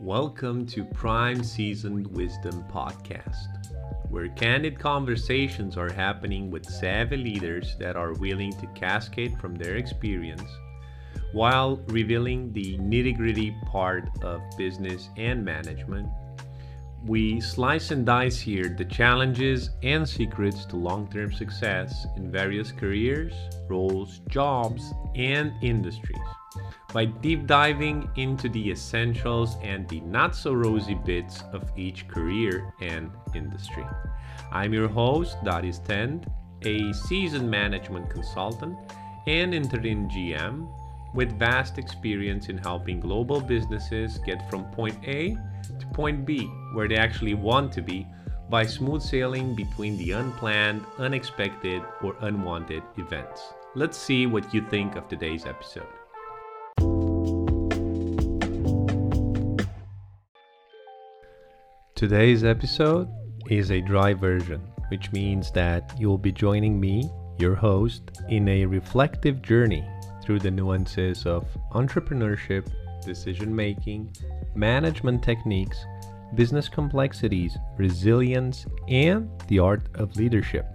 Welcome to Prime Seasoned Wisdom Podcast, where candid conversations are happening with savvy leaders that are willing to cascade from their experience while revealing the nitty gritty part of business and management. We slice and dice here the challenges and secrets to long term success in various careers, roles, jobs, and industries by deep diving into the essentials and the not so rosy bits of each career and industry. I'm your host, Darius Tend, a seasoned management consultant and interim GM with vast experience in helping global businesses get from point A to point B, where they actually want to be, by smooth sailing between the unplanned, unexpected, or unwanted events. Let's see what you think of today's episode. Today's episode is a dry version, which means that you'll be joining me, your host, in a reflective journey through the nuances of entrepreneurship, decision making, management techniques, business complexities, resilience, and the art of leadership.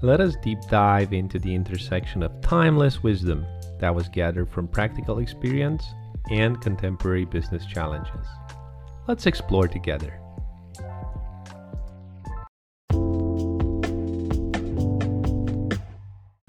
Let us deep dive into the intersection of timeless wisdom that was gathered from practical experience and contemporary business challenges. Let's explore together.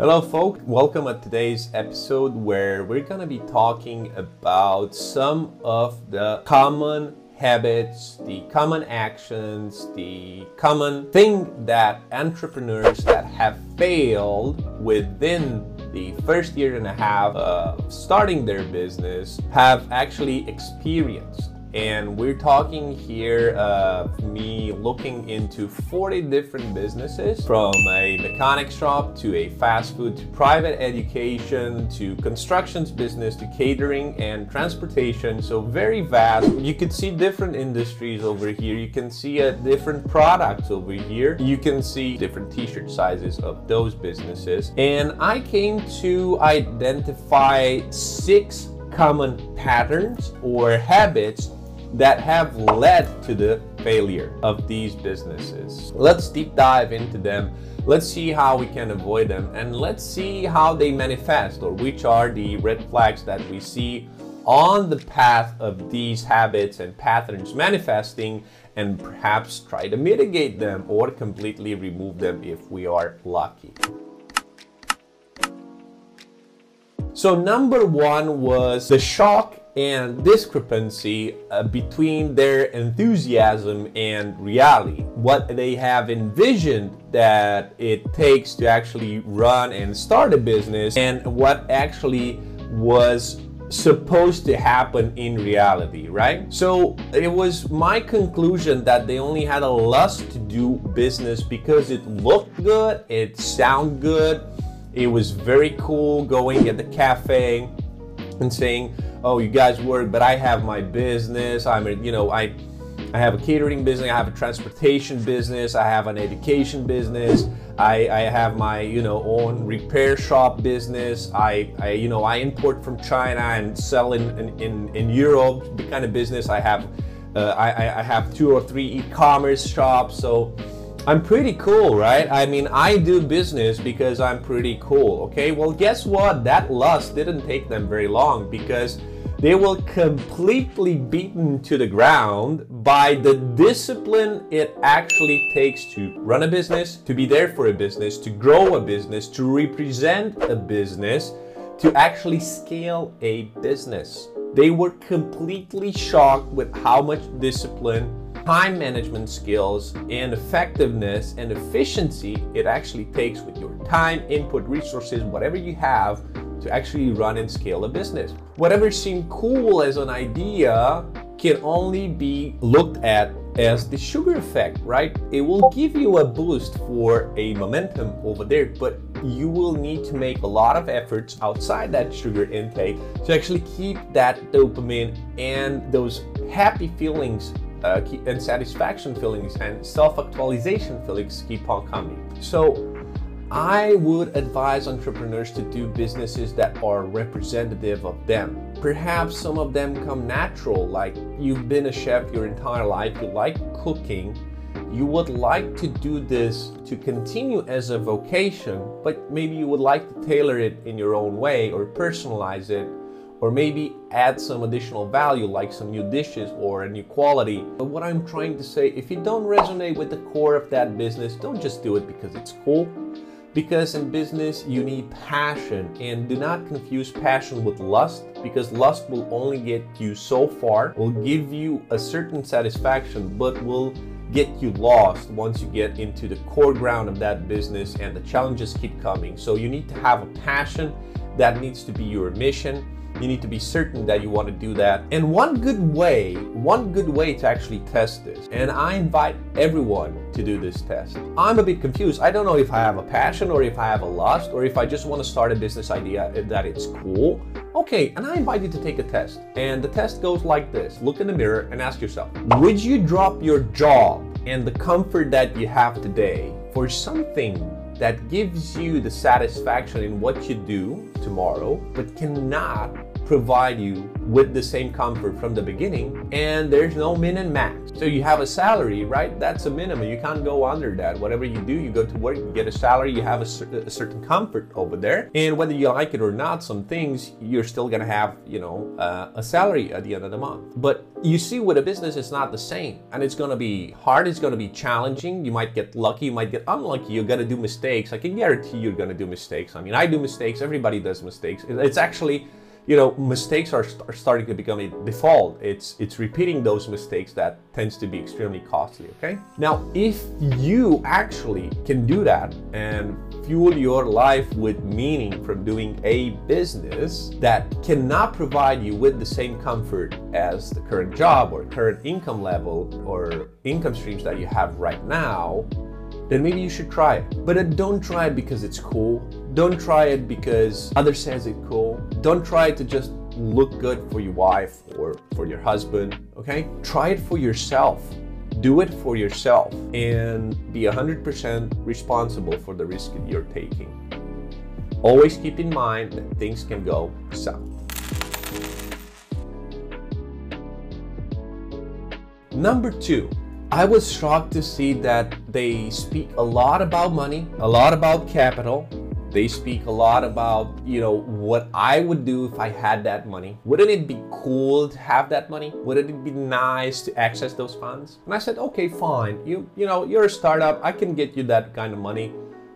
Hello, folks. Welcome to today's episode where we're going to be talking about some of the common habits, the common actions, the common thing that entrepreneurs that have failed within the first year and a half of starting their business have actually experienced and we're talking here of me looking into 40 different businesses from a mechanic shop to a fast food to private education to constructions business to catering and transportation. So very vast. You could see different industries over here. You can see a different products over here. You can see different t-shirt sizes of those businesses. And i came to identify six common patterns or habits that have led to the failure of these businesses. Let's deep dive into them. Let's see how we can avoid them and let's see how they manifest or which are the red flags that we see on the path of these habits and patterns manifesting and perhaps try to mitigate them or completely remove them if we are lucky. So, number one was the shock and discrepancy uh, between their enthusiasm and reality. What they have envisioned that it takes to actually run and start a business, and what actually was supposed to happen in reality, right? So it was my conclusion that they only had a lust to do business because it looked good, it sounded good, it was very cool going at the cafe and saying, oh, you guys work, but I have my business. I'm, a, you know, I, I have a catering business. I have a transportation business. I have an education business. I, I have my, you know, own repair shop business. I, I you know, I import from China and sell in, in, in, Europe. The kind of business I have. Uh, I, I have two or three e-commerce shops. So I'm pretty cool, right? I mean, I do business because I'm pretty cool, okay? Well, guess what? That lust didn't take them very long because they will completely beaten to the ground by the discipline it actually takes to run a business, to be there for a business, to grow a business, to represent a business, to actually scale a business. They were completely shocked with how much discipline, time management skills, and effectiveness and efficiency it actually takes with your time, input, resources, whatever you have to actually run and scale a business. Whatever seemed cool as an idea can only be looked at as the sugar effect, right? It will give you a boost for a momentum over there, but you will need to make a lot of efforts outside that sugar intake to actually keep that dopamine and those happy feelings uh, and satisfaction feelings and self actualization feelings keep on coming. So, I would advise entrepreneurs to do businesses that are representative of them. Perhaps some of them come natural, like you've been a chef your entire life, you like cooking, you would like to do this to continue as a vocation, but maybe you would like to tailor it in your own way or personalize it or maybe add some additional value like some new dishes or a new quality. But what I'm trying to say, if you don't resonate with the core of that business, don't just do it because it's cool. Because in business, you need passion, and do not confuse passion with lust, because lust will only get you so far, will give you a certain satisfaction, but will get you lost once you get into the core ground of that business and the challenges keep coming. So you need to have a passion that needs to be your mission you need to be certain that you want to do that. And one good way, one good way to actually test this, and I invite everyone to do this test. I'm a bit confused. I don't know if I have a passion or if I have a lust or if I just want to start a business idea that it's cool. Okay, and I invite you to take a test. And the test goes like this look in the mirror and ask yourself Would you drop your job and the comfort that you have today for something that gives you the satisfaction in what you do tomorrow, but cannot provide you with the same comfort from the beginning and there's no min and max. So you have a salary right? That's a minimum. You can't go under that. Whatever you do you go to work you get a salary you have a, cer- a certain comfort over there. And whether you like it or not some things you're still gonna have you know uh, a salary at the end of the month. But you see with a business it's not the same and it's gonna be hard it's gonna be challenging. You might get lucky you might get unlucky. You're gonna do mistakes. I can guarantee you're gonna do mistakes. I mean i do mistakes. Everybody does mistakes. It's actually you know mistakes are, are starting to become a default it's it's repeating those mistakes that tends to be extremely costly okay now if you actually can do that and fuel your life with meaning from doing a business that cannot provide you with the same comfort as the current job or current income level or income streams that you have right now then maybe you should try it. But uh, don't try it because it's cool. Don't try it because others says it's cool. Don't try it to just look good for your wife or for your husband, okay? Try it for yourself. Do it for yourself and be 100% responsible for the risk that you're taking. Always keep in mind that things can go south. Number two, I was shocked to see that they speak a lot about money, a lot about capital. They speak a lot about, you know, what I would do if I had that money. Wouldn't it be cool to have that money? Wouldn't it be nice to access those funds? And I said, okay, fine. You, you know, you're a startup. I can get you that kind of money.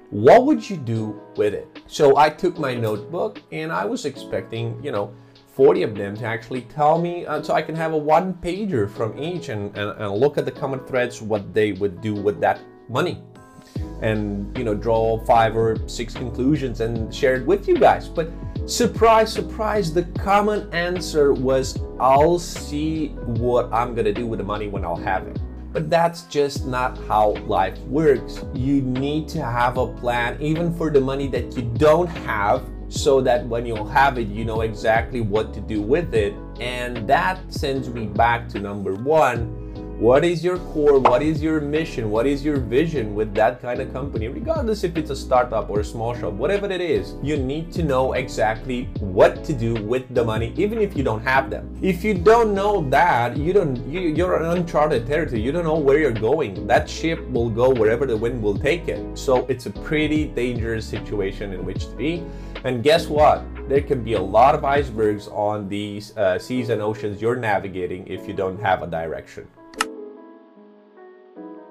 What would you do with it? So I took my notebook and I was expecting, you know, 40 of them to actually tell me uh, so I can have a one pager from each and, and, and look at the common threads, what they would do with that money and you know draw five or six conclusions and share it with you guys. But surprise surprise the common answer was i'll see what i'm gonna do with the money when i'll have it. But that's just not how life works. You need to have a plan even for the money that you don't have so that when you'll have it, you know exactly what to do with it. And that sends me back to number one what is your core? What is your mission? What is your vision with that kind of company? Regardless if it's a startup or a small shop, whatever it is, you need to know exactly what to do with the money, even if you don't have them. If you don't know that, you don't you, you're an uncharted territory. You don't know where you're going. That ship will go wherever the wind will take it. So it's a pretty dangerous situation in which to be. And guess what? There can be a lot of icebergs on these uh, seas and oceans you're navigating if you don't have a direction.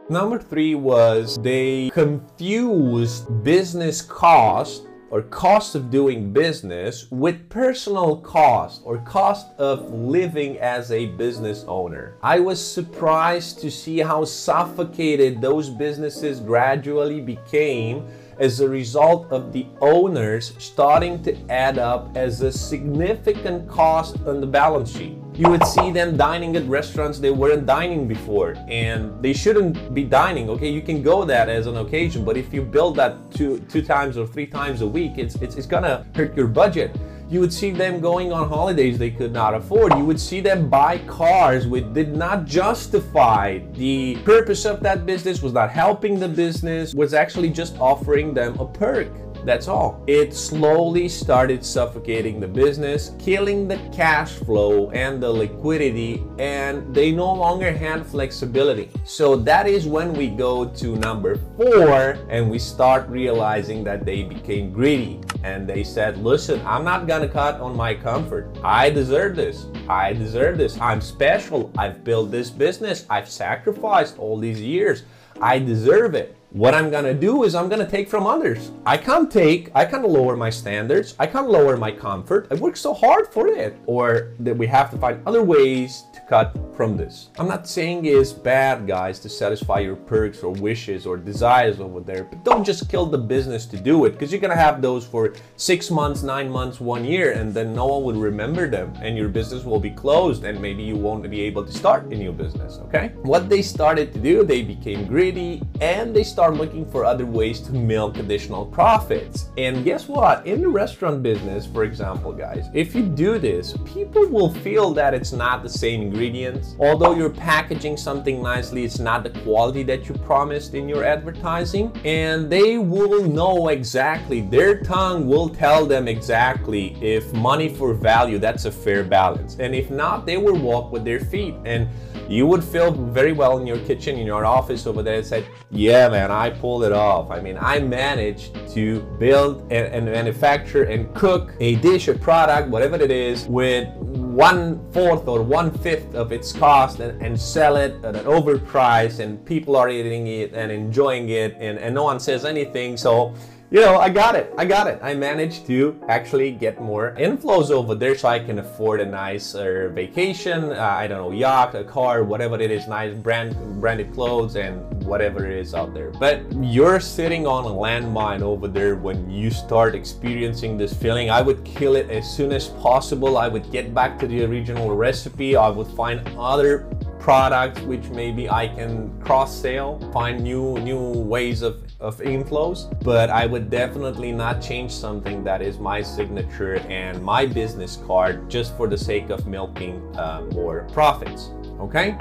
Number three was they confused business cost or cost of doing business with personal cost or cost of living as a business owner. I was surprised to see how suffocated those businesses gradually became as a result of the owners starting to add up as a significant cost on the balance sheet. You would see them dining at restaurants they weren't dining before, and they shouldn't be dining. Okay, you can go that as an occasion, but if you build that two two times or three times a week, it's it's, it's gonna hurt your budget You would see them going on holidays they could not afford. You would see them buy cars which did not justify the purpose of that business, was not helping the business, was actually just offering them a perk. That's all. It slowly started suffocating the business, killing the cash flow and the liquidity, and they no longer had flexibility. So that is when we go to number four and we start realizing that they became greedy and they said, Listen, I'm not gonna cut on my comfort. I deserve this. I deserve this. I'm special. I've built this business. I've sacrificed all these years. I deserve it what I'm gonna do is I'm gonna take from others. I can't take, I can't lower my standards, I can't lower my comfort. I work so hard for it. Or that we have to find other ways to cut from this. I'm not saying it's bad, guys, to satisfy your perks or wishes or desires over there, but don't just kill the business to do it because you're gonna have those for six months, nine months, one year, and then no one will remember them and your business will be closed and maybe you won't be able to start a new business, okay? What they started to do, they became greedy and they started looking for other ways to milk additional profits. And guess what? In the restaurant business, for example, guys, if you do this, people will feel that it's not the same ingredients Although you're packaging something nicely, it's not the quality that you promised in your advertising. And they will know exactly, their tongue will tell them exactly if money for value, that's a fair balance. And if not, they will walk with their feet. And you would feel very well in your kitchen, in your office over there and say, yeah, man, I pulled it off. I mean, I managed to build and, and manufacture and cook a dish, a product, whatever it is, with one fourth or one fifth of its cost and, and sell it at an overpriced and people are eating it and enjoying it and, and no one says anything. So you know, I got it. I got it. I managed to actually get more inflows over there so I can afford a nicer vacation. Uh, I don't know, yacht, a car, whatever it is, nice brand branded clothes and whatever it is out there. But you're sitting on a landmine over there when you start experiencing this feeling. I would kill it as soon as possible. I would get back to the original recipe. I would find other products which maybe I can cross sell, find new new ways of, of inflows. But I would definitely not change something that is my signature and my business card just for the sake of milking uh, more profits. Okay.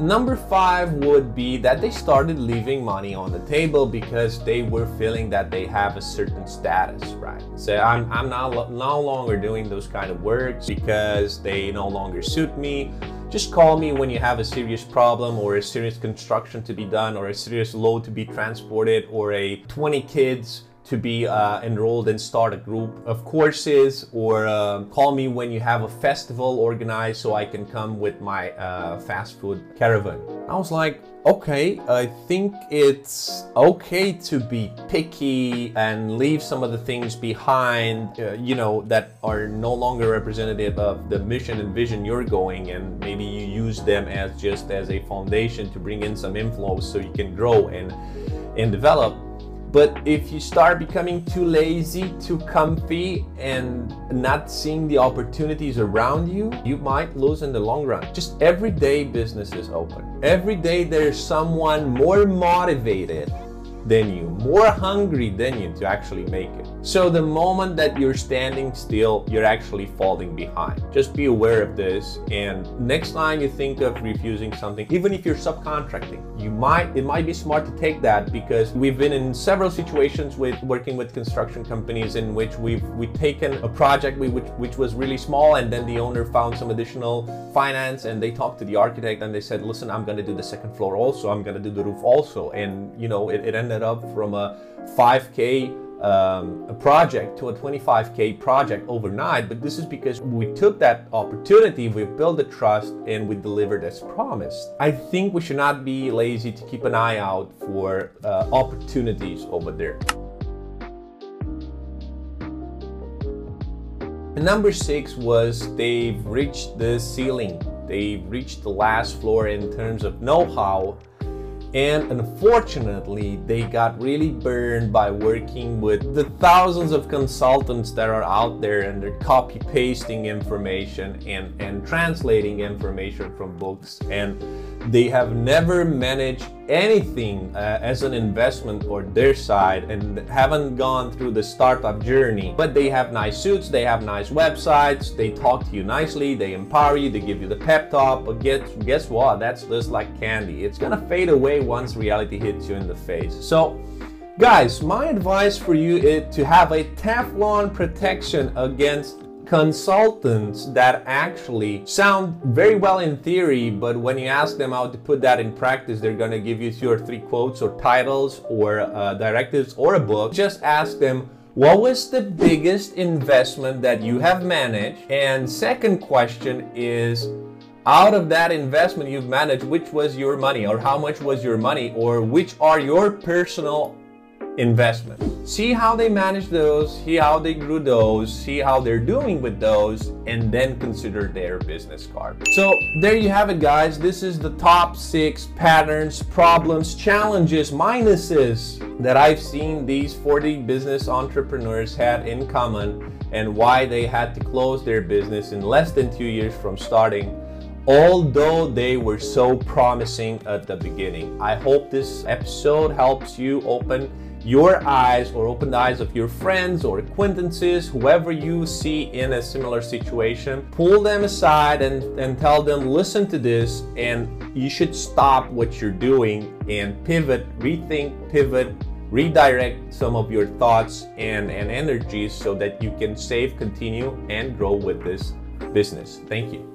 Number five would be that they started leaving money on the table because they were feeling that they have a certain status, right? So I'm, I'm not no longer doing those kind of works because they no longer suit me. Just call me when you have a serious problem or a serious construction to be done or a serious load to be transported or a 20 kids to be uh, enrolled and start a group of courses or uh, call me when you have a festival organized so I can come with my uh, fast food caravan. I was like, okay, I think it's okay to be picky and leave some of the things behind, uh, you know, that are no longer representative of the mission and vision you're going and maybe you use them as just as a foundation to bring in some inflows so you can grow and and develop but if you start becoming too lazy, too comfy, and not seeing the opportunities around you, you might lose in the long run. Just every day business is open. Every day there's someone more motivated than you, more hungry than you to actually make it. So the moment that you're standing still, you're actually falling behind. Just be aware of this. And next time you think of refusing something, even if you're subcontracting, you might it might be smart to take that because we've been in several situations with working with construction companies in which we've we've taken a project which which was really small and then the owner found some additional finance and they talked to the architect and they said, listen, I'm gonna do the second floor also, I'm gonna do the roof also. And you know, it, it ended up from a 5K um, a project to a 25k project overnight but this is because we took that opportunity we built the trust and we delivered as promised. I think we should not be lazy to keep an eye out for uh, opportunities over there. And number six was they've reached the ceiling. They've reached the last floor in terms of know-how and unfortunately, they got really burned by working with the thousands of consultants that are out there and they're copy pasting information and, and translating information from books. And they have never managed anything uh, as an investment or their side and haven't gone through the startup journey. But they have nice suits they have nice websites they talk to you nicely they empower you they give you the pep talk. But guess, guess what? That's just like candy. It's gonna fade away once reality hits you in the face. So guys my advice for you is to have a teflon protection against consultants that actually sound very well in theory, but when you ask them how to put that in practice, they're going to give you two or three quotes or titles or uh, directives or a book. Just ask them, what was the biggest investment that you have managed? And second question is, out of that investment you've managed, which was your money or how much was your money or which are your personal investment. See how they manage those, see how they grew those, see how they're doing with those, and then consider their business card. So there you have it guys. This is the top six patterns, problems, challenges, minuses that I've seen these 40 business entrepreneurs had in common and why they had to close their business in less than two years from starting although they were so promising at the beginning. I hope this episode helps you open your eyes or open the eyes of your friends or acquaintances, whoever you see in a similar situation, pull them aside and, and tell them, listen to this, and you should stop what you're doing and pivot, rethink, pivot, redirect some of your thoughts and, and energies so that you can save, continue, and grow with this business. Thank you.